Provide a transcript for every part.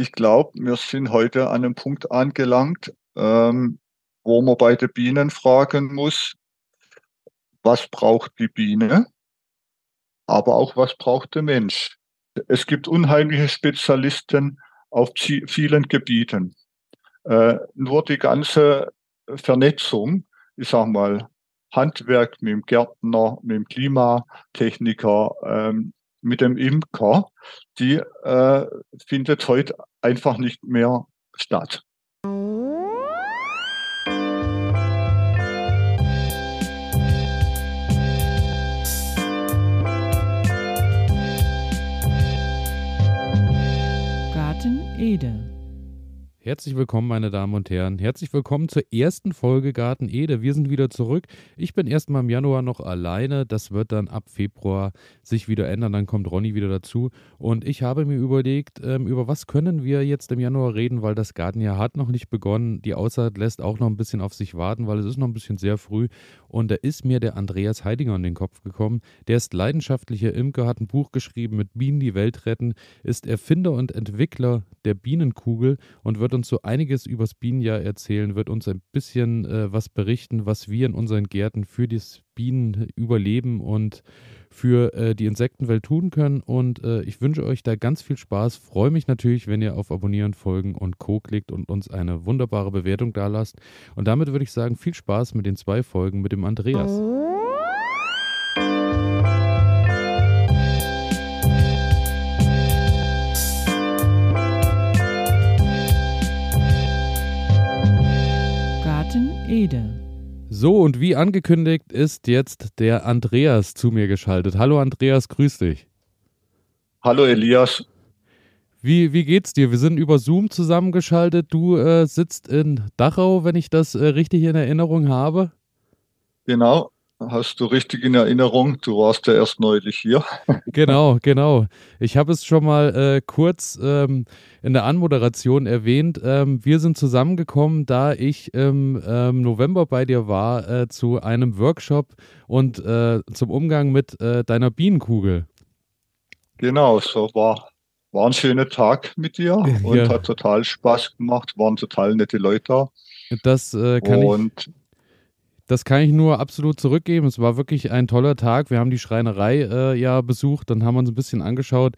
ich glaube, wir sind heute an einem Punkt angelangt, ähm, wo man bei den Bienen fragen muss, was braucht die Biene, aber auch was braucht der Mensch. Es gibt unheimliche Spezialisten auf vielen Gebieten. Äh, nur die ganze Vernetzung, ich sag mal, Handwerk mit dem Gärtner, mit dem Klimatechniker, ähm, mit dem Imker, die äh, findet heute einfach nicht mehr statt. Herzlich willkommen, meine Damen und Herren. Herzlich willkommen zur ersten Folge Garten Ede. Wir sind wieder zurück. Ich bin erstmal im Januar noch alleine. Das wird dann ab Februar sich wieder ändern. Dann kommt Ronny wieder dazu. Und ich habe mir überlegt, ähm, über was können wir jetzt im Januar reden, weil das Gartenjahr hat noch nicht begonnen. Die Aussaat lässt auch noch ein bisschen auf sich warten, weil es ist noch ein bisschen sehr früh. Und da ist mir der Andreas Heidinger in den Kopf gekommen. Der ist leidenschaftlicher Imker, hat ein Buch geschrieben mit Bienen die Welt retten, ist Erfinder und Entwickler der Bienenkugel und wird uns so einiges übers Bienenjahr erzählen, wird uns ein bisschen äh, was berichten, was wir in unseren Gärten für das Bienenüberleben und für äh, die Insektenwelt tun können. Und äh, ich wünsche euch da ganz viel Spaß. Freue mich natürlich, wenn ihr auf Abonnieren, Folgen und Co. klickt und uns eine wunderbare Bewertung da lasst. Und damit würde ich sagen, viel Spaß mit den zwei Folgen mit dem Andreas. So, und wie angekündigt ist jetzt der Andreas zu mir geschaltet. Hallo Andreas, grüß dich. Hallo Elias. Wie, wie geht's dir? Wir sind über Zoom zusammengeschaltet. Du äh, sitzt in Dachau, wenn ich das äh, richtig in Erinnerung habe. Genau, hast du richtig in Erinnerung. Du warst ja erst neulich hier. genau, genau. Ich habe es schon mal äh, kurz ähm, in der Anmoderation erwähnt. Ähm, wir sind zusammengekommen, da ich im ähm, November bei dir war äh, zu einem Workshop und äh, zum Umgang mit äh, deiner Bienenkugel. Genau, so war. War ein schöner Tag mit dir und ja. hat total Spaß gemacht, waren total nette Leute da. Das äh, kann und ich das kann ich nur absolut zurückgeben. Es war wirklich ein toller Tag. Wir haben die Schreinerei äh, ja besucht, dann haben wir uns ein bisschen angeschaut,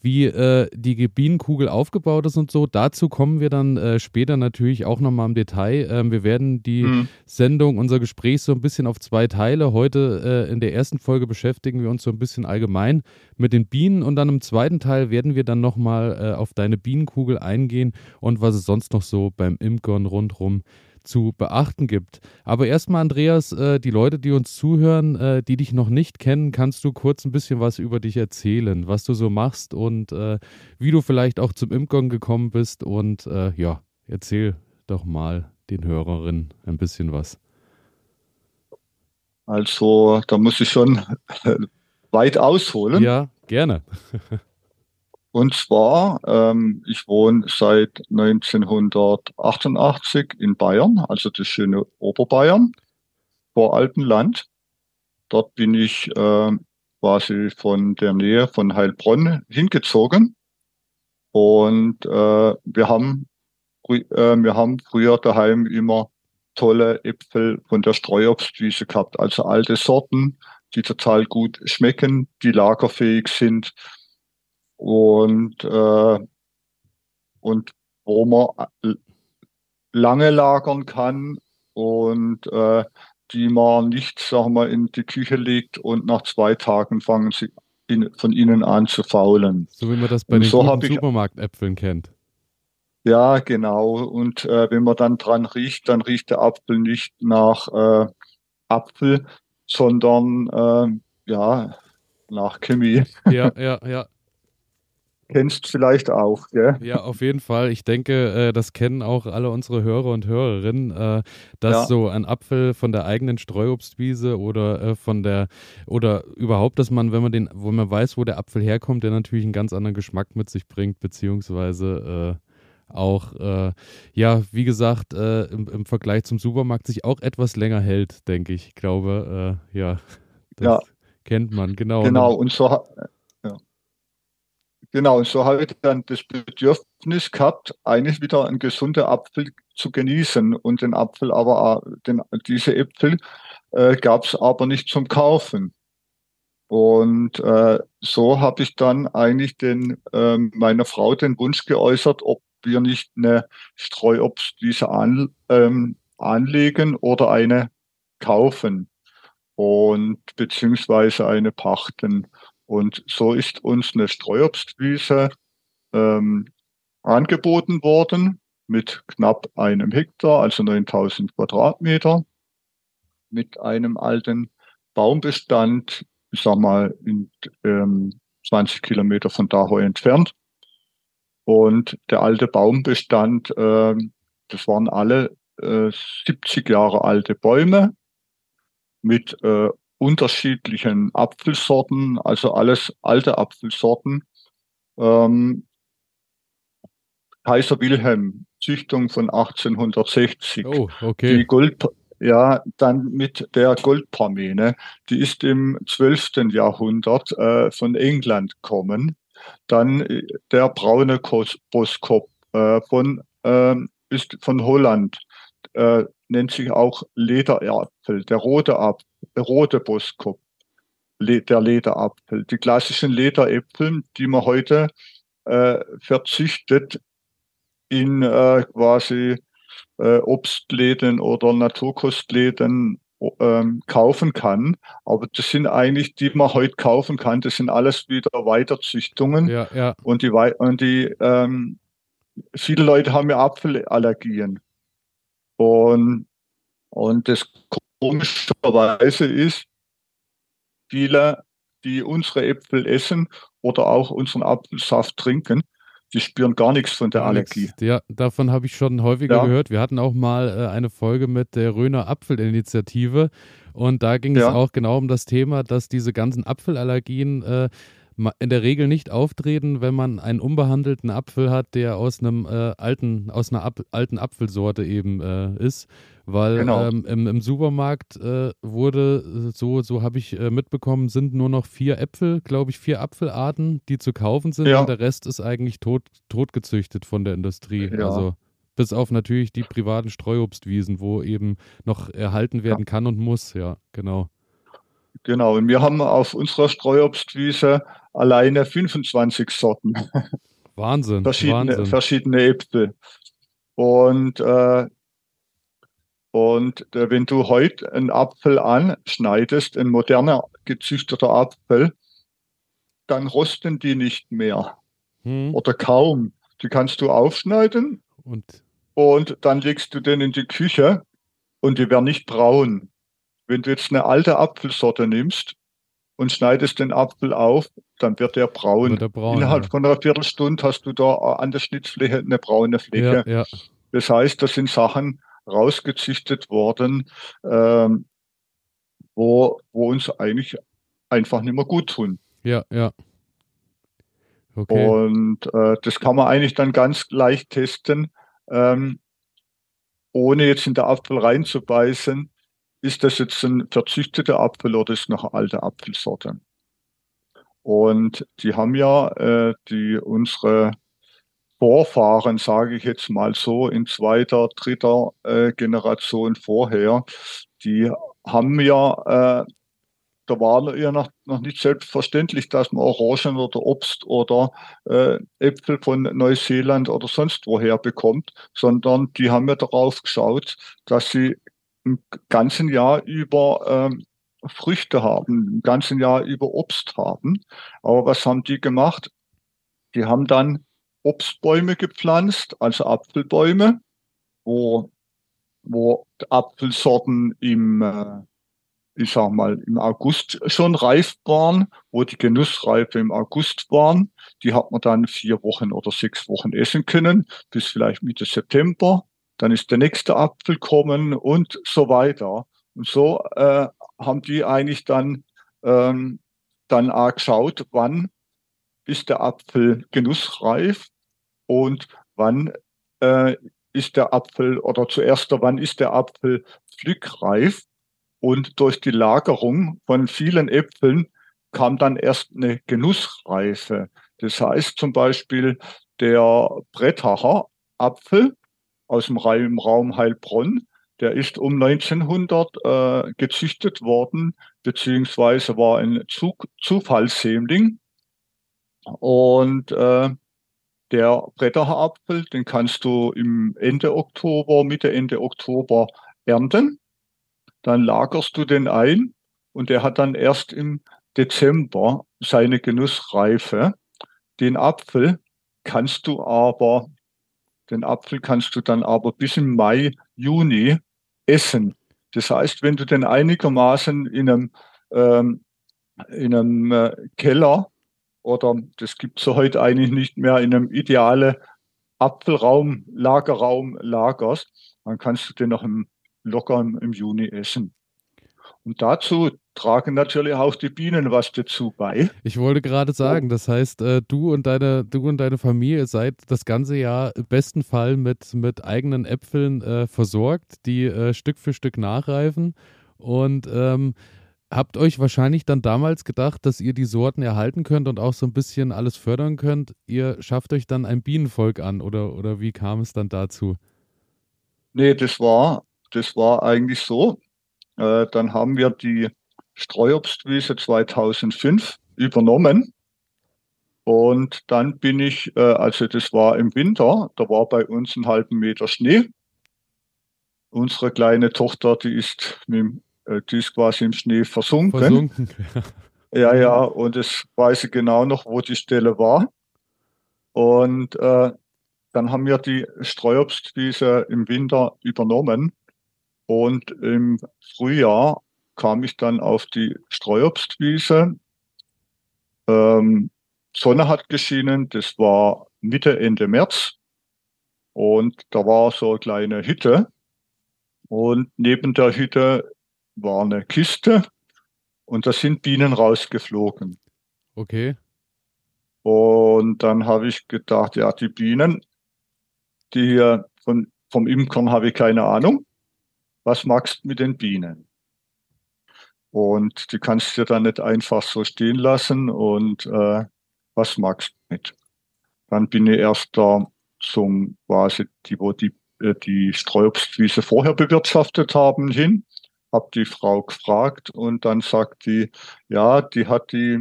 wie äh, die Bienenkugel aufgebaut ist und so. Dazu kommen wir dann äh, später natürlich auch nochmal im Detail. Ähm, wir werden die mhm. Sendung, unser Gespräch so ein bisschen auf zwei Teile. Heute äh, in der ersten Folge beschäftigen wir uns so ein bisschen allgemein mit den Bienen und dann im zweiten Teil werden wir dann nochmal äh, auf deine Bienenkugel eingehen und was es sonst noch so beim Imkern rundherum gibt zu beachten gibt. Aber erstmal, Andreas, äh, die Leute, die uns zuhören, äh, die dich noch nicht kennen, kannst du kurz ein bisschen was über dich erzählen, was du so machst und äh, wie du vielleicht auch zum Imkern gekommen bist. Und ja, erzähl doch mal den Hörerinnen ein bisschen was. Also, da muss ich schon weit ausholen. Ja, gerne. Und zwar, ähm, ich wohne seit 1988 in Bayern, also das schöne Oberbayern, vor Alpenland. Dort bin ich äh, quasi von der Nähe von Heilbronn hingezogen. Und äh, wir haben äh, wir haben früher daheim immer tolle Äpfel von der Streuobstwiese gehabt, also alte Sorten, die total gut schmecken, die lagerfähig sind und, äh, und wo man lange lagern kann und äh, die man nicht, sagen wir, in die Küche legt und nach zwei Tagen fangen sie in, von ihnen an zu faulen. So wie man das bei und den so Supermarktäpfeln kennt. Ja, genau. Und äh, wenn man dann dran riecht, dann riecht der Apfel nicht nach äh, Apfel, sondern äh, ja, nach Chemie. Ja, ja, ja kennst vielleicht auch, gell? Ja, auf jeden Fall. Ich denke, äh, das kennen auch alle unsere Hörer und Hörerinnen, äh, dass ja. so ein Apfel von der eigenen Streuobstwiese oder äh, von der oder überhaupt, dass man, wenn man den, wo man weiß, wo der Apfel herkommt, der natürlich einen ganz anderen Geschmack mit sich bringt, beziehungsweise auch, äh, ja, wie gesagt, äh, im, im, Vergleich zum Supermarkt sich auch etwas länger hält, denke ich. Ich glaube, äh, ja, das ja. kennt man, genau. Genau, und so, genau, so habe ich dann das Bedürfnis gehabt, eigentlich wieder einen gesunden Apfel zu genießen und den Apfel aber, den, diese Äpfel äh, gab es aber nicht zum Kaufen. Und äh, so habe ich dann eigentlich den, äh, meiner Frau den Wunsch geäußert, ob wir nicht eine Streuobstwiese an, ähm, anlegen oder eine kaufen und beziehungsweise eine pachten. Und so ist uns eine Streuobstwiese ähm, angeboten worden mit knapp einem Hektar, also 9000 Quadratmeter, mit einem alten Baumbestand, ich sag mal, in, ähm, 20 Kilometer von Dahoi entfernt. Und der alte Baumbestand, äh, das waren alle äh, 70 Jahre alte Bäume mit äh, unterschiedlichen Apfelsorten, also alles alte Apfelsorten. Ähm, Kaiser Wilhelm, Züchtung von 1860. Oh, okay. Die Gold, ja, dann mit der Goldparmene, die ist im 12. Jahrhundert äh, von England gekommen. Dann äh, der braune Boskop äh, von, äh, ist von Holland, äh, nennt sich auch Lederapfel, der rote, Apfel, der rote Boskop, der Lederapfel. Die klassischen Lederäpfel, die man heute äh, verzüchtet in äh, quasi äh, Obstläden oder Naturkostläden ähm, kaufen kann. Aber das sind eigentlich, die man heute kaufen kann, das sind alles wieder Weiterzüchtungen. Ja, ja. Und die, und die ähm, viele Leute haben ja Apfelallergien. Und, und das komischerweise ist, viele, die unsere Äpfel essen oder auch unseren Apfelsaft trinken, die spüren gar nichts von der Allergie. Ja, davon habe ich schon häufiger ja. gehört. Wir hatten auch mal äh, eine Folge mit der Röner Apfelinitiative und da ging ja. es auch genau um das Thema, dass diese ganzen Apfelallergien äh, in der Regel nicht auftreten, wenn man einen unbehandelten Apfel hat, der aus einem äh, alten, aus einer Ap alten Apfelsorte eben äh, ist. Weil genau. ähm, im, im, Supermarkt äh, wurde, so, so habe ich äh, mitbekommen, sind nur noch vier Äpfel, glaube ich, vier Apfelarten, die zu kaufen sind ja. und der Rest ist eigentlich tot, totgezüchtet von der Industrie. Ja. Also bis auf natürlich die privaten Streuobstwiesen, wo eben noch erhalten werden ja. kann und muss, ja, genau. Genau, und wir haben auf unserer Streuobstwiese alleine 25 Sorten. Wahnsinn. verschiedene, Wahnsinn. verschiedene Äpfel. Und, äh, und äh, wenn du heute einen Apfel anschneidest, ein moderner gezüchteter Apfel, dann rosten die nicht mehr. Hm. Oder kaum. Die kannst du aufschneiden und? und dann legst du den in die Küche und die werden nicht braun. Wenn du jetzt eine alte Apfelsorte nimmst und schneidest den Apfel auf, dann wird der braun. Wird der braun Innerhalb ja. von einer Viertelstunde hast du da an der Schnittfläche eine braune Fläche. Ja, ja. Das heißt, das sind Sachen rausgezüchtet worden, ähm, wo, wo uns eigentlich einfach nicht mehr gut tun. Ja, ja. Okay. Und äh, das kann man eigentlich dann ganz leicht testen, ähm, ohne jetzt in der Apfel reinzubeißen ist das jetzt ein verzüchteter Apfel oder ist noch eine alte Apfelsorte? Und die haben ja äh, die unsere Vorfahren, sage ich jetzt mal so, in zweiter, dritter äh, Generation vorher, die haben ja, äh, da war ja noch, noch nicht selbstverständlich, dass man Orangen oder Obst oder äh, Äpfel von Neuseeland oder sonst woher bekommt, sondern die haben ja darauf geschaut, dass sie im ganzen Jahr über ähm, Früchte haben, im ganzen Jahr über Obst haben. Aber was haben die gemacht? Die haben dann Obstbäume gepflanzt, also Apfelbäume, wo, wo Apfelsorten im, äh, ich sag mal, im August schon reif waren, wo die Genussreife im August waren. Die hat man dann vier Wochen oder sechs Wochen essen können, bis vielleicht Mitte September dann ist der nächste Apfel kommen und so weiter. Und so äh, haben die eigentlich dann, ähm, dann auch geschaut, wann ist der Apfel genussreif und wann äh, ist der Apfel oder zuerst, wann ist der Apfel pflückreif. Und durch die Lagerung von vielen Äpfeln kam dann erst eine Genussreife. Das heißt zum Beispiel der Brettacher Apfel aus dem Raum Heilbronn, der ist um 1900 äh, gezüchtet worden, beziehungsweise war ein Zug Zufallssämling. Und äh, der Brettacher Apfel, den kannst du im Ende Oktober, Mitte Ende Oktober ernten. Dann lagerst du den ein und der hat dann erst im Dezember seine Genussreife. Den Apfel kannst du aber, den Apfel kannst du dann aber bis im Mai, Juni essen. Das heißt, wenn du den einigermaßen in einem, ähm, in einem äh, Keller oder das gibt es heute eigentlich nicht mehr in einem idealen Apfelraum, Lagerraum lagerst, dann kannst du den noch im, locker im, im Juni essen. Und dazu tragen natürlich auch die Bienen was dazu bei. Ich wollte gerade sagen, das heißt, äh, du und deine, du und deine Familie seid das ganze Jahr im besten Fall mit, mit eigenen Äpfeln äh, versorgt, die äh, Stück für Stück nachreifen. Und ähm, habt euch wahrscheinlich dann damals gedacht, dass ihr die Sorten erhalten könnt und auch so ein bisschen alles fördern könnt. Ihr schafft euch dann ein Bienenvolk an oder, oder wie kam es dann dazu? Nee, das war, das war eigentlich so. Äh, dann haben wir die Streuobstwiese 2005 übernommen. Und dann bin ich, äh, also das war im Winter, da war bei uns ein halben Meter Schnee. Unsere kleine Tochter, die ist mit äh, die ist quasi im Schnee versunken. versunken. ja, ja, und das weiß ich genau noch, wo die Stelle war. Und äh, dann haben wir die Streuobstwiese im Winter übernommen. Und im Frühjahr kam ich dann auf die Streuobstwiese. Ähm, Sonne hat geschienen, das war Mitte, Ende März. Und da war so eine kleine Hütte. Und neben der Hütte war eine Kiste und da sind Bienen rausgeflogen. Okay. Und dann habe ich gedacht, ja, die Bienen, die hier von, vom Imkern habe ich keine Ahnung. Was magst du mit den Bienen? Und die kannst du dann nicht einfach so stehen lassen und äh, was magst du mit? Dann bin ich erst da zum quasi die, wo die, äh, die Streuobstwiese vorher bewirtschaftet haben, hin habe die Frau gefragt und dann sagt die, ja, die hat die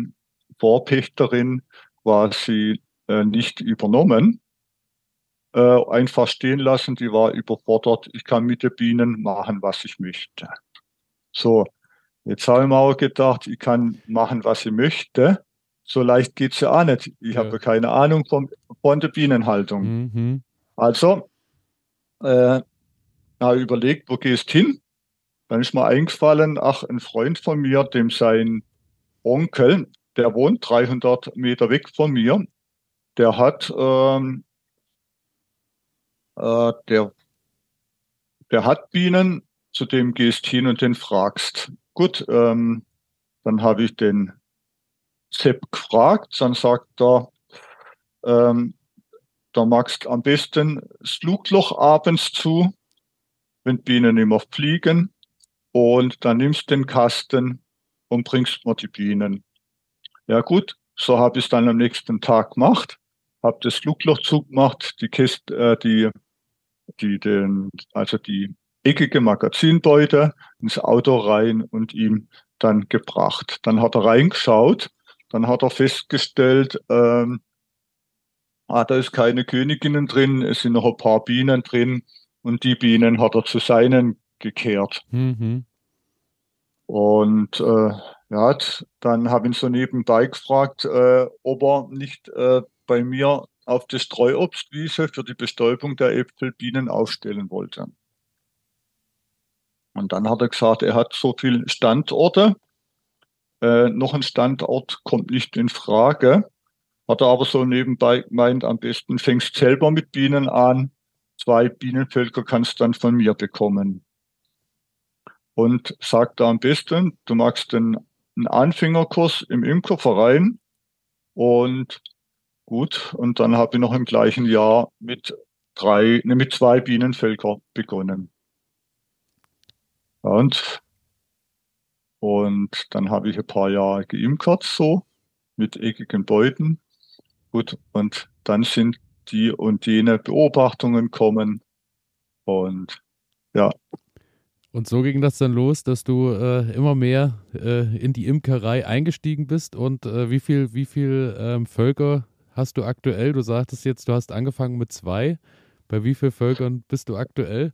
Vorpächterin quasi äh, nicht übernommen, äh, einfach stehen lassen, die war überfordert, ich kann mit den Bienen machen, was ich möchte. So, jetzt habe ich mir auch gedacht, ich kann machen, was ich möchte. So leicht geht's ja auch nicht. Ich ja. habe keine Ahnung von, von der Bienenhaltung. Mhm. Also, äh, habe überlegt, wo gehst hin? Dann ist mir eingefallen, ach, ein Freund von mir, dem sein Onkel, der wohnt 300 Meter weg von mir, der hat, ähm, äh, der, der hat Bienen, zu dem gehst hin und den fragst. Gut, ähm, dann habe ich den Sepp gefragt, dann sagt er, ähm, da magst am besten das Flugloch abends zu, wenn Bienen immer fliegen. Und dann nimmst den Kasten und bringst mir die Bienen. Ja gut, so habe ich es dann am nächsten Tag gemacht, habe das Flugloch zugemacht, die Kiste, äh, die, die, den, also die eckige Magazinbeute ins Auto rein und ihm dann gebracht. Dann hat er reingeschaut, dann hat er festgestellt, ähm, ah, da ist keine Königinnen drin, es sind noch ein paar Bienen drin und die Bienen hat er zu seinen gekehrt. Mhm. Und äh, ja, dann habe ich so nebenbei gefragt, äh, ob er nicht äh, bei mir auf der Streuobstwiese für die Bestäubung der Äpfelbienen aufstellen wollte. Und dann hat er gesagt, er hat so viele Standorte. Äh, noch ein Standort kommt nicht in Frage. Hat er aber so nebenbei gemeint, am besten fängst selber mit Bienen an. Zwei Bienenvölker kannst dann von mir bekommen und sagt da am besten, du machst den, einen Anfängerkurs im Imkerverein und gut, und dann habe ich noch im gleichen Jahr mit drei, ne, mit zwei Bienenvölker begonnen. Und, und dann habe ich ein paar Jahre geimkert so mit eckigen Beuten. gut, und dann sind die und jene Beobachtungen kommen und ja. Und so ging das dann los, dass du äh, immer mehr äh, in die Imkerei eingestiegen bist und äh, wie viel, wie viel ähm, Völker hast du aktuell? Du sagtest jetzt, du hast angefangen mit zwei. Bei wie vielen Völkern bist du aktuell?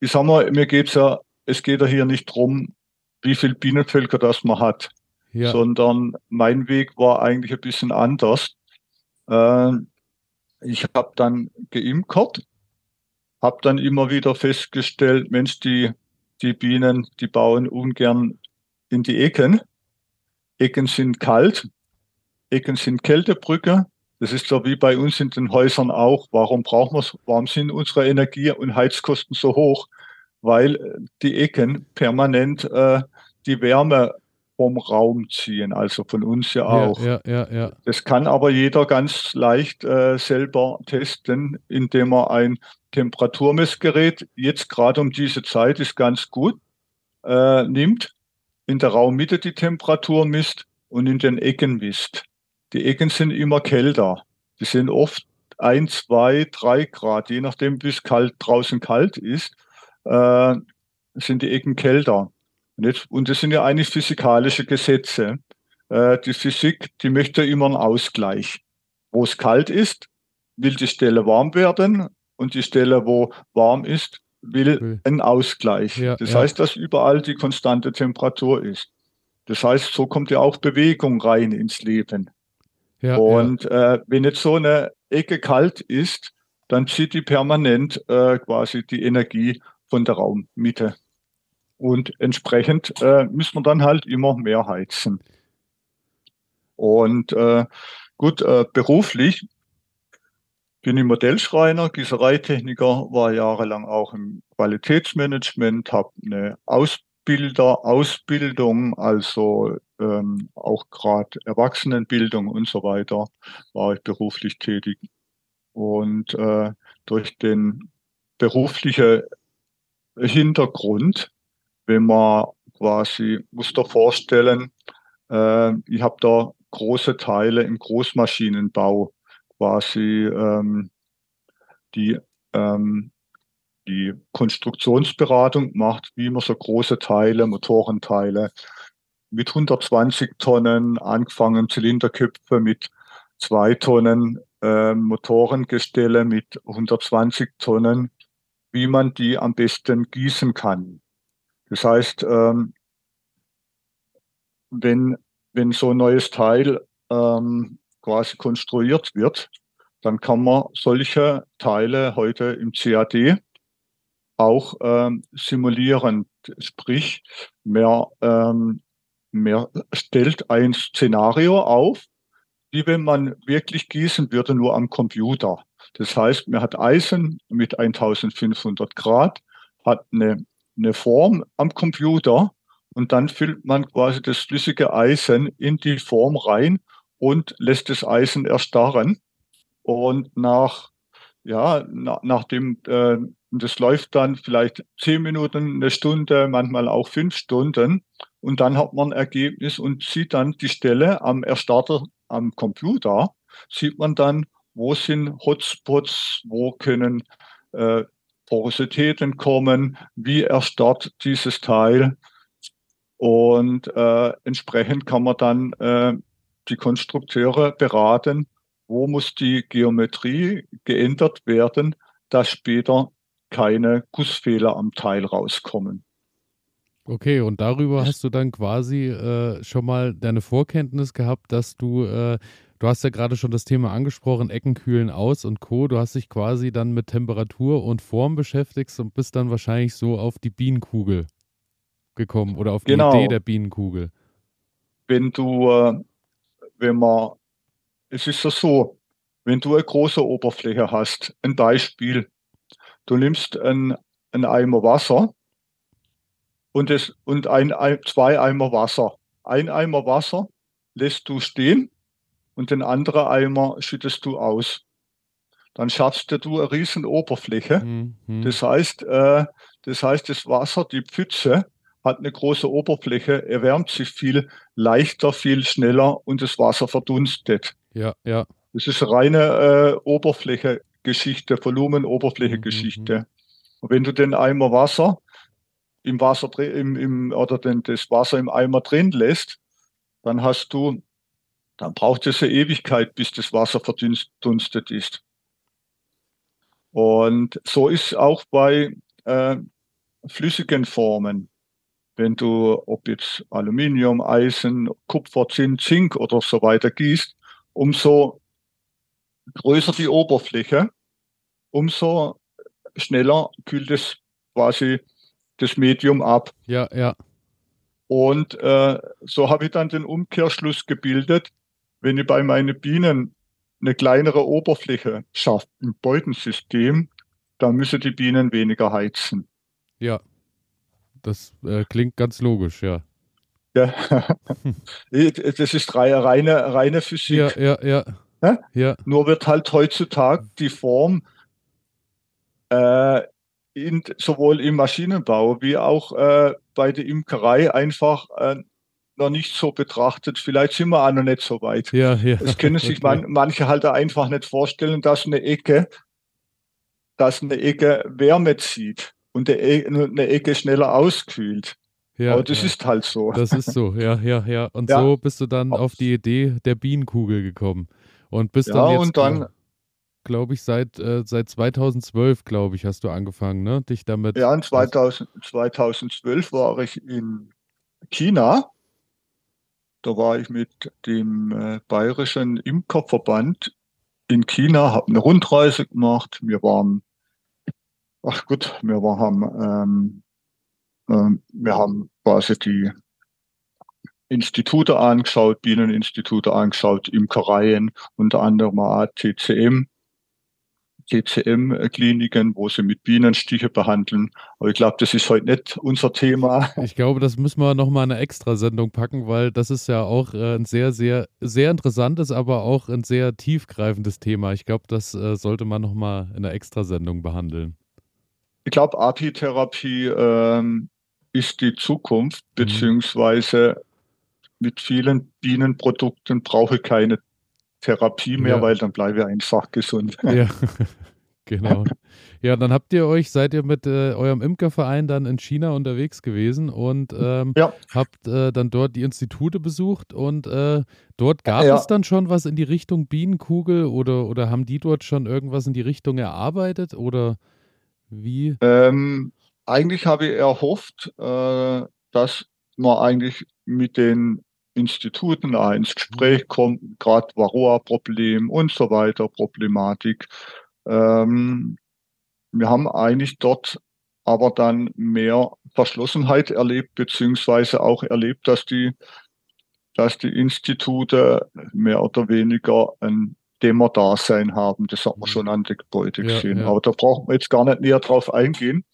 Ich sag mal, mir geht's ja, es geht ja hier nicht drum, wie viele Bienenvölker das man hat, ja. sondern mein Weg war eigentlich ein bisschen anders. Äh, ich habe dann geimkert, habe dann immer wieder festgestellt, Mensch, die, die Bienen, die bauen ungern in die Ecken. Ecken sind kalt, Ecken sind Kältebrücke. Das ist so wie bei uns in den Häusern auch. Warum brauchen wir Warum sind unsere Energie- und Heizkosten so hoch? Weil äh, die Ecken permanent äh, die Wärme vom Raum ziehen, also von uns ja auch. Ja, ja, ja, das kann aber jeder ganz leicht äh, selber testen, indem er ein Temperaturmessgerät, jetzt gerade um diese Zeit ist ganz gut, äh, nimmt, in der Raummitte die Temperatur misst und in den Ecken misst. Die Ecken sind immer kälter. Die sind oft ein, zwei, drei Grad, je nachdem, wie es kalt, draußen kalt ist, äh, sind die Ecken kälter. Nicht? Und das sind ja eigentlich physikalische Gesetze. Äh, die Physik, die möchte immer einen Ausgleich. Wo es kalt ist, will die Stelle warm werden und die Stelle, wo warm ist, will einen Ausgleich. Ja, das ja. heißt, dass überall die konstante Temperatur ist. Das heißt, so kommt ja auch Bewegung rein ins Leben. Ja, und Äh, wenn jetzt so eine Ecke kalt ist, dann zieht die permanent äh, quasi die Energie von der Raummitte. Und entsprechend äh, müssen wir dann halt immer mehr heizen. Und äh, gut, äh, beruflich bin ich Modellschreiner, Gießereitechniker, war jahrelang auch im Qualitätsmanagement, habe eine Ausbilder, Ausbildung, also ähm, auch gerade Erwachsenenbildung und so weiter, war ich beruflich tätig. Und äh, durch den beruflichen Hintergrund wenn man quasi, muss da vorstellen, äh, ich habe da große Teile im Großmaschinenbau quasi ähm, die ähm, die Konstruktionsberatung macht, wie man so große Teile, Motorenteile mit 120 Tonnen, angefangen Zylinderköpfe mit zwei Tonnen, äh, Motorengestelle mit 120 Tonnen, wie man die am besten gießen kann. Das heißt, ähm, wenn, wenn so ein neues Teil ähm, quasi konstruiert wird, dann kann man solche Teile heute im CAD auch ähm, simulieren. Sprich, mehr, ähm, mehr stellt ein Szenario auf, wie wenn man wirklich gießen würde, nur am Computer. Das heißt, man hat Eisen mit 1500 Grad, hat eine eine Form am Computer und dann füllt man quasi das flüssige Eisen in die Form rein und lässt das Eisen erstarren. Und nach, ja, na, nachdem, äh, das läuft dann vielleicht zehn Minuten, eine Stunde, manchmal auch fünf Stunden. Und dann hat man ein Ergebnis und sieht dann die Stelle am Erstarter am Computer, sieht man dann, wo sind Hotspots, wo können äh, Porositäten kommen, wie erstarrt dieses Teil. Und äh, entsprechend kann man dann äh, die Konstrukteure beraten, wo muss die Geometrie geändert werden, dass später keine Gussfehler am Teil rauskommen. Okay, und darüber hast du dann quasi äh, schon mal deine Vorkenntnis gehabt, dass du äh, Du hast ja gerade schon das Thema angesprochen, Ecken kühlen aus und Co. Du hast dich quasi dann mit Temperatur und Form beschäftigt und bist dann wahrscheinlich so auf die Bienenkugel gekommen oder auf die genau. Idee der Bienenkugel. Wenn du, äh, wenn man, es ist ja so, wenn du eine große Oberfläche hast, ein Beispiel, du nimmst ein, ein Eimer Wasser und, es, und ein, ein, zwei Eimer Wasser. Ein Eimer Wasser lässt du stehen und den anderen Eimer schüttest du aus. Dann schaffst du eine riesen Oberfläche. Mhm. Das heißt, äh, das heißt, das Wasser, die Pfütze, hat eine große Oberfläche, erwärmt sich viel leichter, viel schneller und das Wasser verdunstet. Ja, ja. Das ist reine äh, Oberfläche-Geschichte, Volumen-Oberfläche-Geschichte. Mhm. Und wenn du den Eimer Wasser im Wasser im, im, oder den, das Wasser im Eimer drin lässt, dann hast du, dann braucht es eine Ewigkeit, bis das Wasser verdunstet ist. Und so ist auch bei äh, flüssigen Formen. Wenn du, ob jetzt Aluminium, Eisen, Kupfer, Zinn, Zink oder so weiter gießt, umso größer die Oberfläche, umso schneller kühlt es quasi das Medium ab. Ja, ja. Und äh, so habe ich dann den Umkehrschluss gebildet, wenn ich bei meinen Bienen eine kleinere Oberfläche schaffe im Beutensystem, dann müssen die Bienen weniger heizen. Ja, das äh, klingt ganz logisch, ja. Ja, das ist reine, reine Physik. Ja, ja, ja. ja? ja. Nur wird halt heutzutage die Form äh, in, sowohl im Maschinenbau wie auch äh, bei der Imkerei einfach äh, noch nicht so betrachtet. Vielleicht sind wir auch noch nicht so weit. Ja, ja. Es können sich man, manche halt einfach nicht vorstellen, dass eine Ecke, dass eine Ecke Wärme zieht und e, eine Ecke schneller auskühlt. Ja, Aber das ja. ist halt so. Das ist so, ja, ja, ja. Und ja. so bist du dann auf die Idee der Bienenkugel gekommen. Und bist dann jetzt, und dann, glaube ich, seit, äh, seit 2012, glaube ich, hast du angefangen, ne? Dich damit. Ja, in 2000, 2012 war ich in China. Da war ich mit dem äh, Bayerischen Imkerverband in China, habe eine Rundreise gemacht. Wir waren, ach gut, wir waren, ähm, äh, wir haben quasi die Institute angeschaut, Bieneninstitute angeschaut, Imkereien, unter anderem ATCM TCM-Kliniken, wo sie mit Bienenstiche behandeln. Aber ich glaube, das ist heute nicht unser Thema. Ich glaube, das müssen wir nochmal eine Extrasendung packen, weil das ist ja auch äh, ein sehr, sehr, sehr interessantes, aber auch ein sehr tiefgreifendes Thema. Ich glaube, das äh, sollte man nochmal in einer Extrasendung behandeln. Ich glaube, Apitherapie ähm, ist die Zukunft, mhm. beziehungsweise mit vielen Bienenprodukten brauche ich keine Therapie mehr, ja. weil dann bleibe ich einfach gesund. Ja, genau. Ja, dann habt ihr euch, seid ihr mit äh, eurem Imkerverein dann in China unterwegs gewesen und ähm, ja. habt äh, dann dort die Institute besucht und äh, dort gab ja. es dann schon was in die Richtung Bienenkugel oder, oder haben die dort schon irgendwas in die Richtung erarbeitet oder wie? Ähm, eigentlich habe ich erhofft, äh, dass man eigentlich mit den Instituten ins Gespräch mhm. kommt, gerade Varroa-Problem und so weiter, Problematik. Ähm, wir haben eigentlich dort aber dann mehr Verschlossenheit erlebt, beziehungsweise auch erlebt, dass die, dass die Institute mehr oder weniger ein Demo-Dasein haben. Das hat man mhm. schon an der Gebäude ja, gesehen. Ja. Aber da braucht man jetzt gar nicht näher drauf eingehen.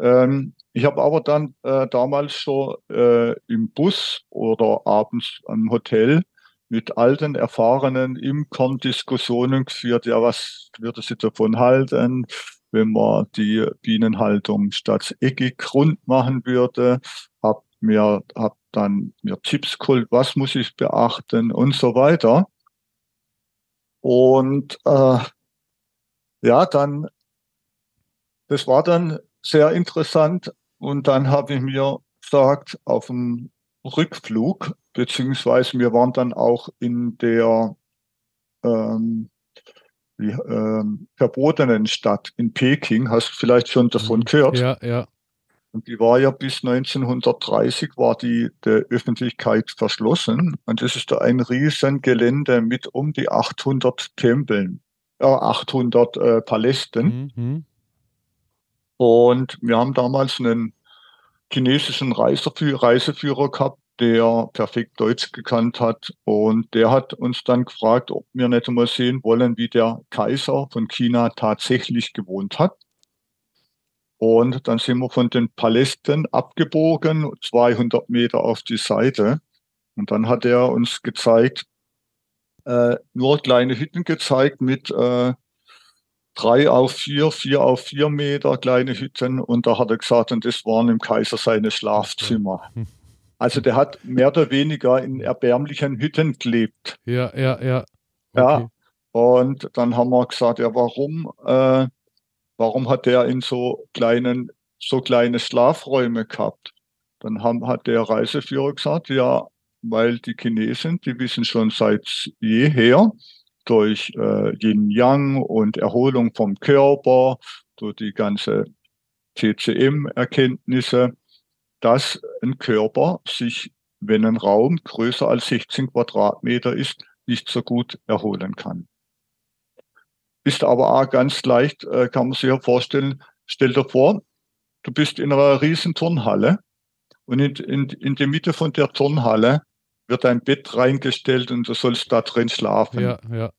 Ähm, ich habe aber dann äh, damals schon äh, im Bus oder abends am Hotel mit alten, erfahrenen Imkern Diskussionen geführt, ja, was würde sie davon halten, wenn man die Bienenhaltung statt eckig rund machen würde, hab mir, hab dann mir Tipps geholt, was muss ich beachten und so weiter. Und äh, ja, dann, das war dann sehr interessant. Und dann habe ich mir gesagt, auf dem Rückflug, beziehungsweise wir waren dann auch in der ähm, die, ähm, verbotenen Stadt in Peking, hast du vielleicht schon davon mhm. gehört? Ja, ja. Und die war ja bis 1930 war die der Öffentlichkeit verschlossen. Und das ist da ein riesen Gelände mit um die 800 Tempeln, äh, 800 äh, Palästen. Mhm. Und wir haben damals einen chinesischen Reiseführer gehabt, der perfekt Deutsch gekannt hat. Und der hat uns dann gefragt, ob wir nicht mal sehen wollen, wie der Kaiser von China tatsächlich gewohnt hat. Und dann sind wir von den Palästen abgebogen, 200 Meter auf die Seite. Und dann hat er uns gezeigt, äh, nur kleine Hütten gezeigt mit äh, drei auf vier, vier auf vier Meter kleine Hütten und da hat er gesagt, und das waren im Kaiser seine Schlafzimmer. Also der hat mehr oder weniger in erbärmlichen Hütten gelebt. Ja, ja, ja. Ja, und dann haben wir gesagt, ja, warum, äh, warum hat der in so kleinen, so kleine Schlafräume gehabt? Dann haben, hat der Reiseführer gesagt, ja, weil die Chinesen, die wissen schon seit jeher durch äh, Yin-Yang und Erholung vom Körper, durch die ganze TCM-Erkenntnisse, dass ein Körper sich, wenn ein Raum größer als 16 Quadratmeter ist, nicht so gut erholen kann. Ist aber auch ganz leicht, äh, kann man sich ja vorstellen, stell dir vor, du bist in einer riesen Turnhalle und in, in, in die Mitte von der Turnhalle wird ein Bett reingestellt und du sollst da drin schlafen. Ja, ja.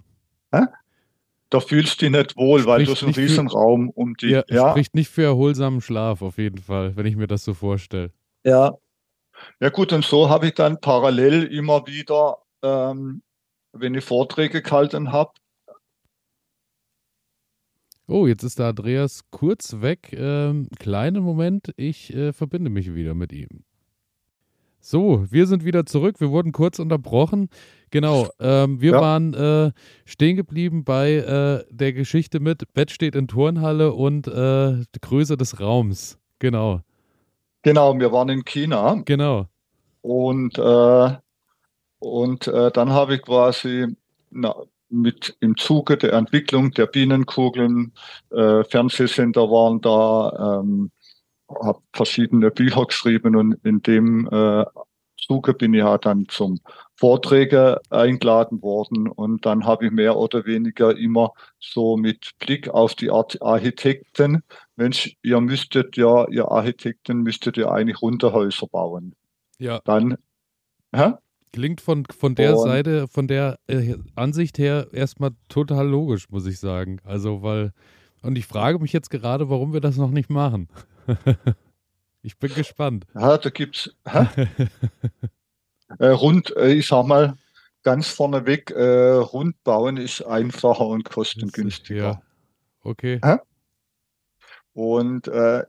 Da fühlst du dich nicht wohl, spricht weil du so einen riesen für, Raum um dich. Ja, ja, spricht nicht für erholsamen Schlaf auf jeden Fall, wenn ich mir das so vorstelle. Ja. Ja gut, und so habe ich dann parallel immer wieder, ähm, wenn ich Vorträge gehalten habe, Oh, jetzt ist der Andreas kurz weg. Ähm, kleinen Moment, ich äh, verbinde mich wieder mit ihm. So, wir sind wieder zurück. Wir wurden kurz unterbrochen. Genau, ähm, wir ja. waren äh, stehen geblieben bei äh, der Geschichte mit Bett steht in Turnhalle und äh, Größe des Raums. Genau. Genau, wir waren in China. Genau. Und, äh, und äh, dann habe ich quasi na, mit im Zuge der Entwicklung der Bienenkugeln, äh, Fernsehsender waren da, ähm, habe verschiedene Bücher geschrieben und in dem äh, Zuge bin ich ja dann zum Vorträge eingeladen worden und dann habe ich mehr oder weniger immer so mit Blick auf die Architekten, Mensch, ihr müsstet ja, ihr Architekten müsstet ja eigentlich Runterhäuser bauen. Ja. Dann, hä? Klingt von, von der und, Seite, von der äh, Ansicht her erstmal total logisch, muss ich sagen. Also, weil, und ich frage mich jetzt gerade, warum wir das noch nicht machen. ich bin gespannt. Ja, da gibt's äh, rund, äh, ich sag mal, ganz vorneweg, äh, rund bauen ist einfacher und kostengünstiger. Ja. Okay. Hä? Und äh,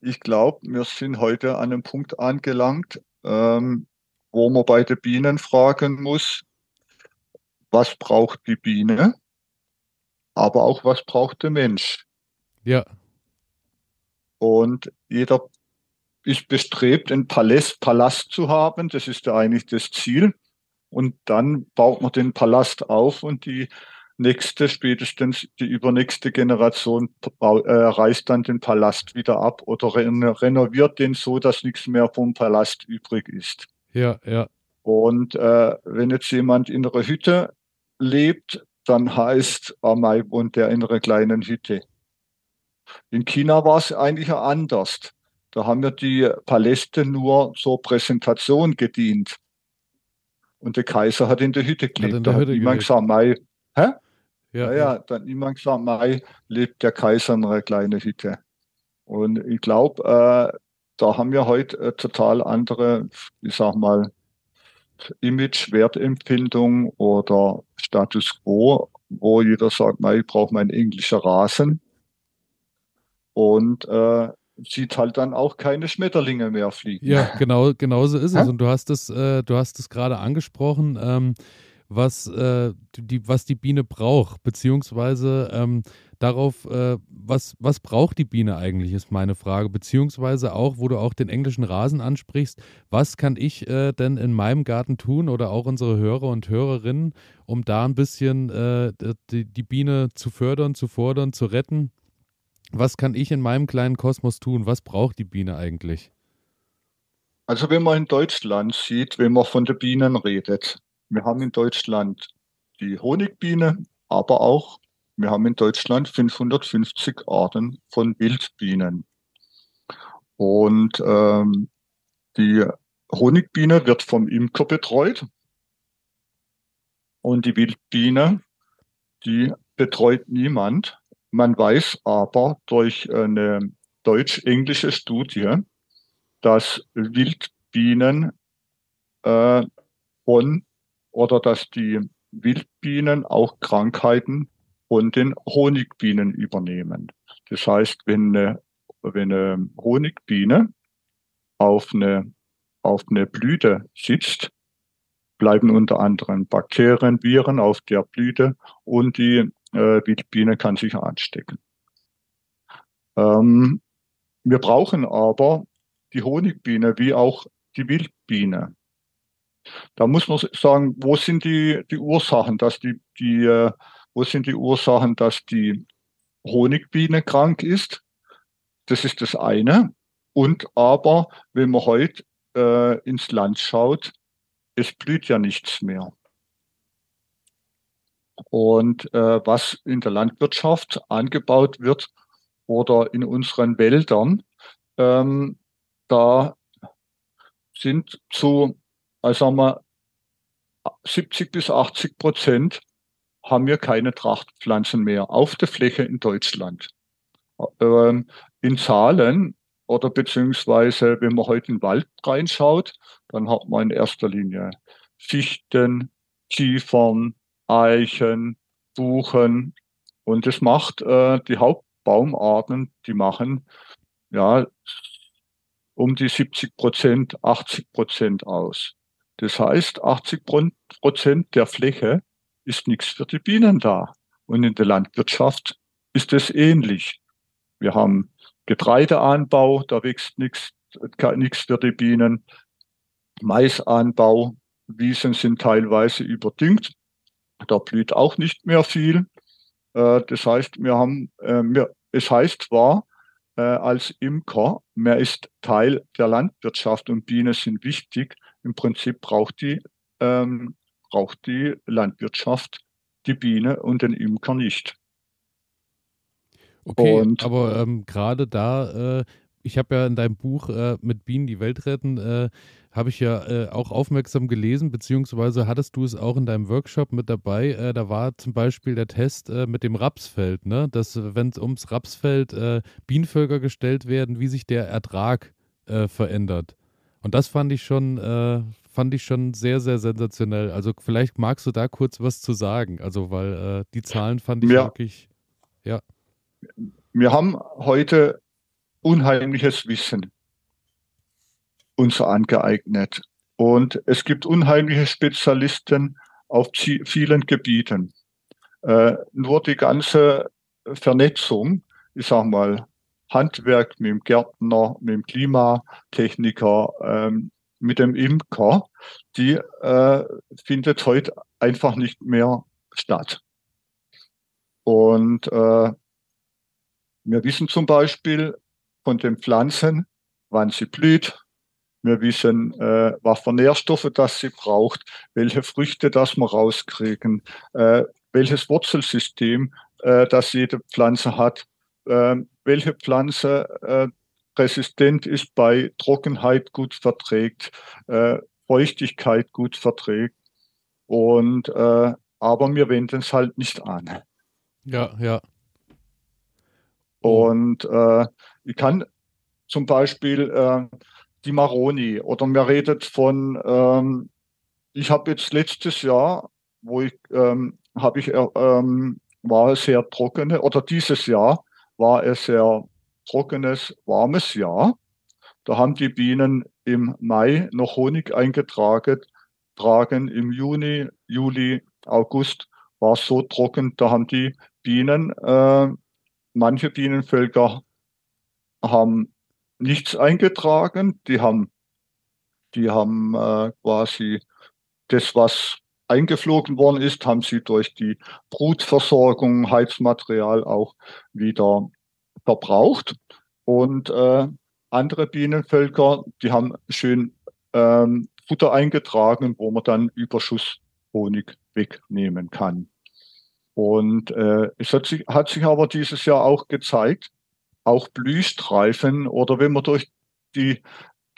ich glaube, wir sind heute an einem Punkt angelangt, ähm, wo man bei den Bienen fragen muss, was braucht die Biene, aber auch was braucht der Mensch. Ja. Und jeder ist bestrebt, einen Palast, Palast zu haben. Das ist ja eigentlich das Ziel. Und dann baut man den Palast auf und die nächste, spätestens die übernächste Generation äh, reißt dann den Palast wieder ab oder renoviert den so, dass nichts mehr vom Palast übrig ist. Ja, ja. Und äh, wenn jetzt jemand in einer Hütte lebt, dann heißt Amai wohnt der in einer kleinen Hütte. In China war es eigentlich anders. Da haben ja die Paläste nur zur Präsentation gedient. Und der Kaiser hat in der Hütte gelebt. Hat da hat niemand gesagt, Mai, hä? Ja, naja, ja. dann niemand gesagt, Mai lebt der Kaiser in einer kleinen Hütte. Und ich glaube, äh, da haben wir heute äh, total andere, ich sag mal, Image, Wertempfindung oder Status quo, wo jeder sagt, ich brauche meinen englischen Rasen. Und äh, sieht halt dann auch keine Schmetterlinge mehr fliegen. Ja, genau, genau so ist es. Und du hast es, äh, du hast es gerade angesprochen, ähm, was, äh, die, was die Biene braucht, beziehungsweise ähm, darauf, äh, was, was braucht die Biene eigentlich, ist meine Frage. Beziehungsweise auch, wo du auch den englischen Rasen ansprichst, was kann ich äh, denn in meinem Garten tun oder auch unsere Hörer und Hörerinnen, um da ein bisschen äh, die, die Biene zu fördern, zu fordern, zu retten? Was kann ich in meinem kleinen Kosmos tun? Was braucht die Biene eigentlich? Also wenn man in Deutschland sieht, wenn man von den Bienen redet, wir haben in Deutschland die Honigbiene, aber auch wir haben in Deutschland 550 Arten von Wildbienen. Und ähm, die Honigbiene wird vom Imker betreut. Und die Wildbiene, die betreut niemand. Man weiß aber durch eine deutsch-englische Studie, dass Wildbienen äh, von oder dass die Wildbienen auch Krankheiten und den Honigbienen übernehmen. Das heißt, wenn eine, wenn eine Honigbiene auf eine, auf eine Blüte sitzt, bleiben unter anderem Bakterien, Viren auf der Blüte und die äh, Wildbiene kann sich anstecken. Ähm, wir brauchen aber die Honigbiene wie auch die Wildbiene. Da muss man sagen, wo sind die, die Ursachen, dass die, die, äh, wo sind die Ursachen, dass die Honigbiene krank ist? Das ist das eine. Und aber, wenn man heute äh, ins Land schaut, es blüht ja nichts mehr. Und äh, was in der Landwirtschaft angebaut wird oder in unseren Wäldern, ähm, da sind zu, also sagen wir, 70 bis 80 Prozent haben wir keine Trachtpflanzen mehr auf der Fläche in Deutschland. Ähm, in Zahlen oder beziehungsweise wenn man heute in den Wald reinschaut, dann hat man in erster Linie Fichten, Kiefern, Eichen, Buchen und das macht äh, die Hauptbaumarten, die machen ja um die 70 Prozent, 80 Prozent aus. Das heißt, 80 Prozent der Fläche ist nichts für die Bienen da. Und in der Landwirtschaft ist es ähnlich. Wir haben Getreideanbau, da wächst nichts, nichts für die Bienen. Maisanbau, Wiesen sind teilweise überdüngt. Da blüht auch nicht mehr viel. Äh, das heißt, wir haben, äh, es heißt zwar äh, als Imker, man ist Teil der Landwirtschaft und Bienen sind wichtig. Im Prinzip braucht die, ähm, braucht die Landwirtschaft die Biene und den Imker nicht. Okay, und, aber ähm, gerade da, äh, ich habe ja in deinem Buch äh, mit Bienen die Welt retten, äh, habe ich ja äh, auch aufmerksam gelesen, beziehungsweise hattest du es auch in deinem Workshop mit dabei. Äh, da war zum Beispiel der Test äh, mit dem Rapsfeld, ne? dass wenn es ums Rapsfeld Bienenvölker gestellt werden, wie sich der Ertrag verändert. Und das fand ich schon, fand ich schon sehr, sehr sensationell. Also vielleicht magst du da kurz was zu sagen. Also weil die Zahlen fand ich ja. wirklich, ja wir haben heute unheimliches Wissen uns angeeignet. Und es gibt unheimliche Spezialisten auf vielen Gebieten. Äh, nur die ganze Vernetzung, ich sag mal, Handwerk mit dem Gärtner, mit dem Klimatechniker, ähm, mit dem Imker, die äh, findet heute einfach nicht mehr statt. Und äh, wir wissen zum Beispiel von den Pflanzen, wann sie blüht. Wir wissen, äh, was für Nährstoffe das sie braucht, welche Früchte das wir rauskriegen, äh, welches Wurzelsystem äh, das jede Pflanze hat, äh, welche Pflanze äh, resistent ist bei Trockenheit gut verträgt, äh, Feuchtigkeit gut verträgt. Und äh, aber wir wenden es halt nicht an. Ja, ja. Und äh, ich kann zum Beispiel äh, die Maroni oder man redet von, ähm, ich habe jetzt letztes Jahr, wo ich, ähm, habe ich, äh, ähm, war es sehr trockene, oder dieses Jahr war es sehr trockenes, warmes Jahr. Da haben die Bienen im Mai noch Honig eingetragen, tragen im Juni, Juli, August war es so trocken, da haben die Bienen äh, Manche Bienenvölker haben nichts eingetragen, die haben, die haben äh, quasi das, was eingeflogen worden ist, haben sie durch die Brutversorgung, Heizmaterial auch wieder verbraucht. Und äh, andere Bienenvölker, die haben schön ähm, Futter eingetragen, wo man dann Überschusshonig wegnehmen kann. Und äh, es hat sich, hat sich aber dieses Jahr auch gezeigt, auch Blühstreifen oder wenn man durch die,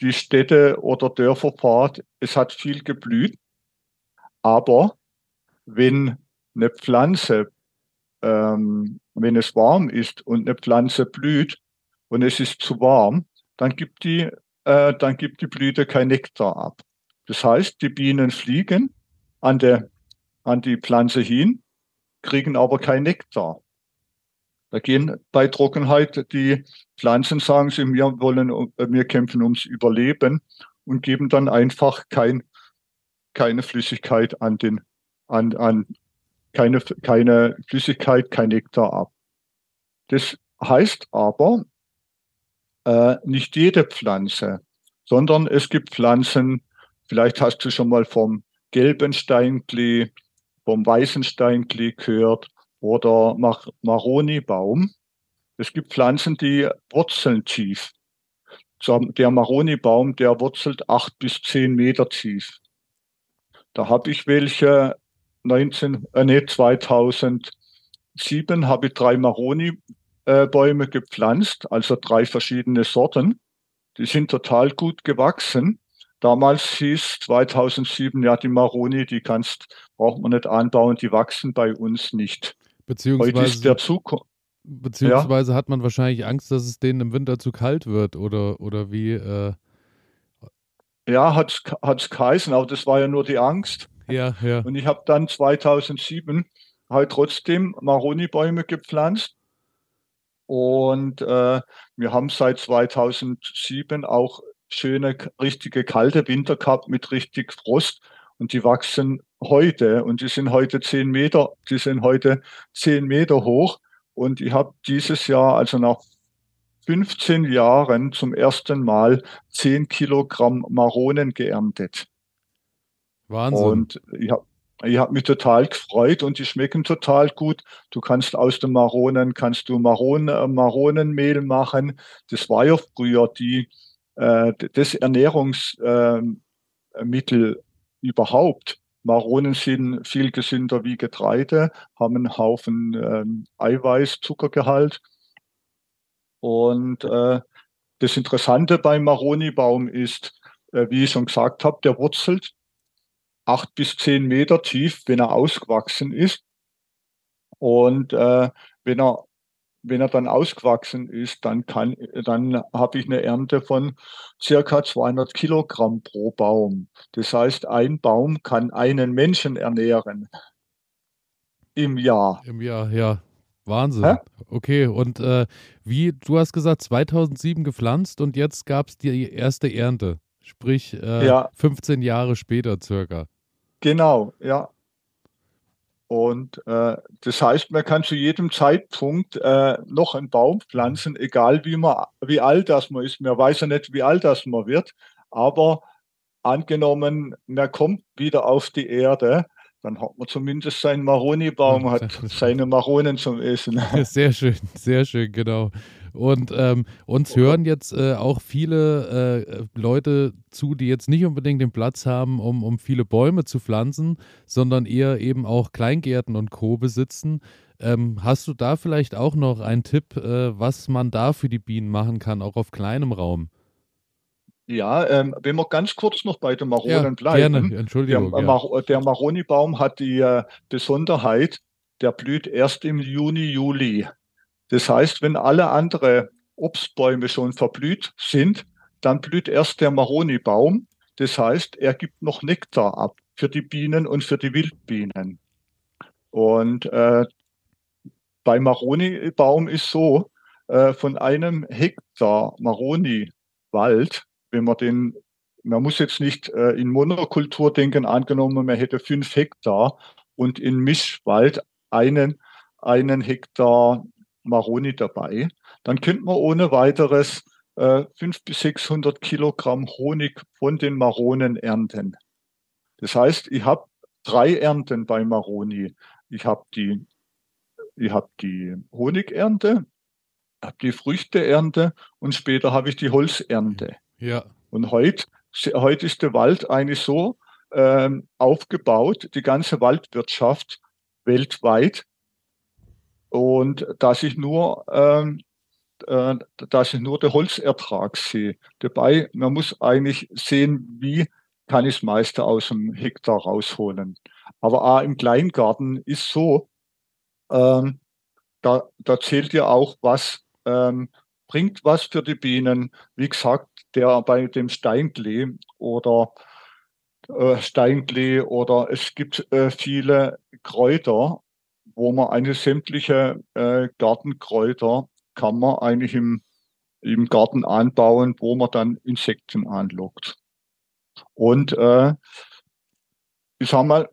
die Städte oder Dörfer fährt, es hat viel geblüht. Aber wenn eine Pflanze, ähm, wenn es warm ist und eine Pflanze blüht und es ist zu warm, dann gibt die, äh, dann gibt die Blüte kein Nektar ab. Das heißt, die Bienen fliegen an, der, an die Pflanze hin kriegen aber kein Nektar. Da gehen bei Trockenheit die Pflanzen, sagen sie, wir wollen, wir kämpfen ums Überleben und geben dann einfach kein, keine Flüssigkeit an den, an, an keine, keine Flüssigkeit, kein Nektar ab. Das heißt aber, äh, nicht jede Pflanze, sondern es gibt Pflanzen, vielleicht hast du schon mal vom gelben Steinklee, vom weißen Steinklee gehört oder Mar Maronibaum. Es gibt Pflanzen, die wurzeln tief. Der Maronibaum, der wurzelt acht bis zehn Meter tief. Da habe ich welche 19, äh, nee, 2007 habe ich drei Maroni-Bäume gepflanzt, also drei verschiedene Sorten. Die sind total gut gewachsen. Damals hieß 2007, ja, die Maroni, die kannst, braucht man nicht anbauen, die wachsen bei uns nicht. Beziehungsweise, beziehungsweise ja? hat man wahrscheinlich Angst, dass es denen im Winter zu kalt wird oder, oder wie? Äh ja, hat es geheißen, aber das war ja nur die Angst. Ja, ja. Und ich habe dann 2007 halt trotzdem Maroni-Bäume gepflanzt. Und äh, wir haben seit 2007 auch schöne, richtige kalte Winter gehabt mit richtig Frost. Und die wachsen heute und die sind heute zehn Meter, die sind heute zehn Meter hoch. Und ich habe dieses Jahr, also nach 15 Jahren, zum ersten Mal 10 Kilogramm Maronen geerntet. Wahnsinn. Und ich habe ich hab mich total gefreut und die schmecken total gut. Du kannst aus den Maronen, kannst du Maronen, äh, Maronenmehl machen. Das war ja früher die, äh, das Ernährungsmittel äh, überhaupt. Maronen sind viel gesünder wie Getreide, haben einen Haufen ähm, Eiweiß, Zuckergehalt. Und äh, das Interessante beim Maronibaum ist, äh, wie ich schon gesagt habe, der wurzelt acht bis zehn Meter tief, wenn er ausgewachsen ist. Und äh, wenn er wenn er dann ausgewachsen ist, dann kann, dann habe ich eine Ernte von circa 200 Kilogramm pro Baum. Das heißt, ein Baum kann einen Menschen ernähren im Jahr. Im Jahr, ja. Wahnsinn. Hä? Okay, und äh, wie, du hast gesagt, 2007 gepflanzt und jetzt gab es die erste Ernte. Sprich, äh, ja. 15 Jahre später circa. Genau, ja. Und äh, das heißt, man kann zu jedem Zeitpunkt äh, noch einen Baum pflanzen, egal wie, man, wie alt das man ist. Man weiß ja nicht, wie alt das man wird, aber angenommen, man kommt wieder auf die Erde, dann hat man zumindest seinen Maroni-Baum, hat seine Maronen zum Essen. Sehr schön, sehr schön, genau. Und ähm, uns hören jetzt äh, auch viele äh, Leute zu, die jetzt nicht unbedingt den Platz haben, um, um viele Bäume zu pflanzen, sondern eher eben auch Kleingärten und Co. besitzen. Ähm, hast du da vielleicht auch noch einen Tipp, äh, was man da für die Bienen machen kann, auch auf kleinem Raum? Ja, ähm, wenn wir ganz kurz noch bei den Maronen ja, bleiben. Gerne, Entschuldigung. Der, ja. der Maronibaum hat die äh, Besonderheit, der blüht erst im Juni, Juli. Das heißt, wenn alle andere Obstbäume schon verblüht sind, dann blüht erst der Maroni-Baum. Das heißt, er gibt noch Nektar ab für die Bienen und für die Wildbienen. Und äh, bei Maroni-Baum ist so, äh, von einem Hektar Maroni-Wald, wenn man den, man muss jetzt nicht äh, in Monokultur denken, angenommen, man hätte fünf Hektar und in Mischwald einen, einen Hektar Maroni dabei, dann könnte man ohne weiteres äh, 500 bis 600 Kilogramm Honig von den Maronen ernten. Das heißt, ich habe drei Ernten bei Maroni. Ich habe die, ich hab die Honigernte, habe die Früchteernte und später habe ich die Holzernte. Ja. Und heute, heute ist der Wald eigentlich so ähm, aufgebaut, die ganze Waldwirtschaft weltweit, und dass ich nur, ähm, äh, dass ich nur den Holzertrag sehe. Dabei, man muss eigentlich sehen, wie kann ich das meiste aus dem Hektar rausholen. Aber auch im Kleingarten ist so, ähm, da, da zählt ja auch, was ähm, bringt was für die Bienen. Wie gesagt, der bei dem Steinklee oder äh, Steinklee oder es gibt äh, viele Kräuter, wo man eigentlich sämtliche äh, Gartenkräuter kann man eigentlich im, im Garten anbauen, wo man dann Insekten anlockt. Und äh, ich sag mal,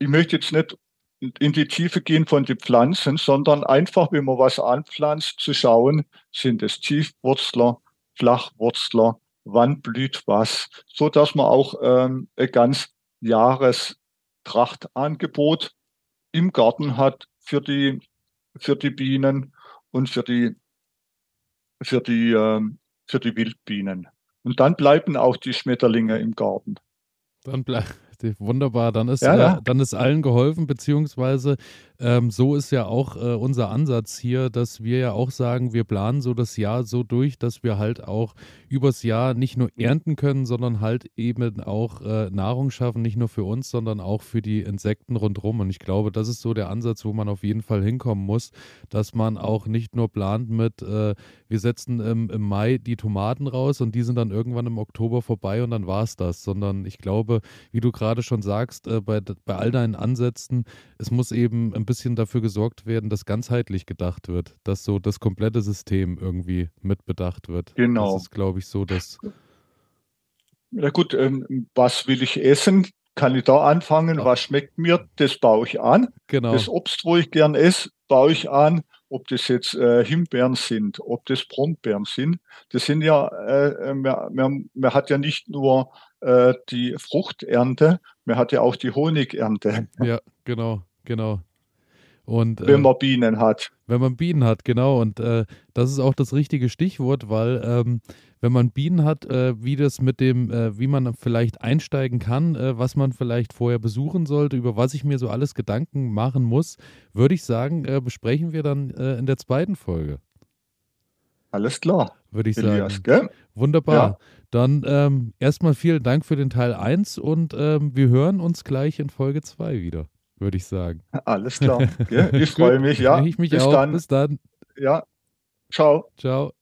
ich möchte jetzt nicht in die Tiefe gehen von den Pflanzen, sondern einfach, wenn man was anpflanzt, zu schauen, sind es Tiefwurzler, Flachwurzler, wann blüht was, so dass man auch ähm, ein ganz Jahrestrachtangebot im Garten hat für die, für die Bienen und für die, für die, ähm, für die Wildbienen. Und dann bleiben auch die Schmetterlinge im Garten. Dann bleibt wunderbar. Dann ist, ja, ja. Dann ist allen geholfen, beziehungsweise ähm, so ist ja auch äh, unser Ansatz hier, dass wir ja auch sagen, wir planen so das Jahr so durch, dass wir halt auch übers Jahr nicht nur ernten können, sondern halt eben auch äh, Nahrung schaffen, nicht nur für uns, sondern auch für die Insekten rundherum. Und ich glaube, das ist so der Ansatz, wo man auf jeden Fall hinkommen muss, dass man auch nicht nur plant mit, äh, wir setzen im, im Mai die Tomaten raus und die sind dann irgendwann im Oktober vorbei und dann war es das, sondern ich glaube, wie du gerade schon sagst, äh, bei, bei all deinen Ansätzen, es muss eben ein bisschen bisschen dafür gesorgt werden, dass ganzheitlich gedacht wird, dass so das komplette System irgendwie mitbedacht wird. Genau. Das ist, glaube ich, so, dass. Na gut, ähm, was will ich essen? Kann ich da anfangen? Ach. Was schmeckt mir? Das baue ich an. Genau. Das Obst, wo ich gern esse, baue ich an. Ob das jetzt äh, Himbeeren sind, ob das Brombeeren sind. Das sind ja, äh, äh man, man, man hat ja nicht nur äh, die Fruchternte, man hat ja auch die Honigernte. Ja, genau, genau. Und, wenn äh, man Bienen hat. Wenn man Bienen hat, genau. Und äh, das ist auch das richtige Stichwort, weil ähm, wenn man Bienen hat, äh, wie das mit dem, äh, wie man vielleicht einsteigen kann, äh, was man vielleicht vorher besuchen sollte, über was ich mir so alles Gedanken machen muss, würde ich sagen, besprechen wir dann in der zweiten Folge. Alles klar. Würde ich Elias, sagen. Gell? Wunderbar. Ja. Dann ähm, erstmal vielen Dank für den Teil 1 und ähm, wir hören uns gleich in Folge 2 wieder würde ich sagen. Alles klar. Ja, ich freue mich, ja. Ich mich Bis auch. Dann. Bis dann. Ja. Ciao. Ciao.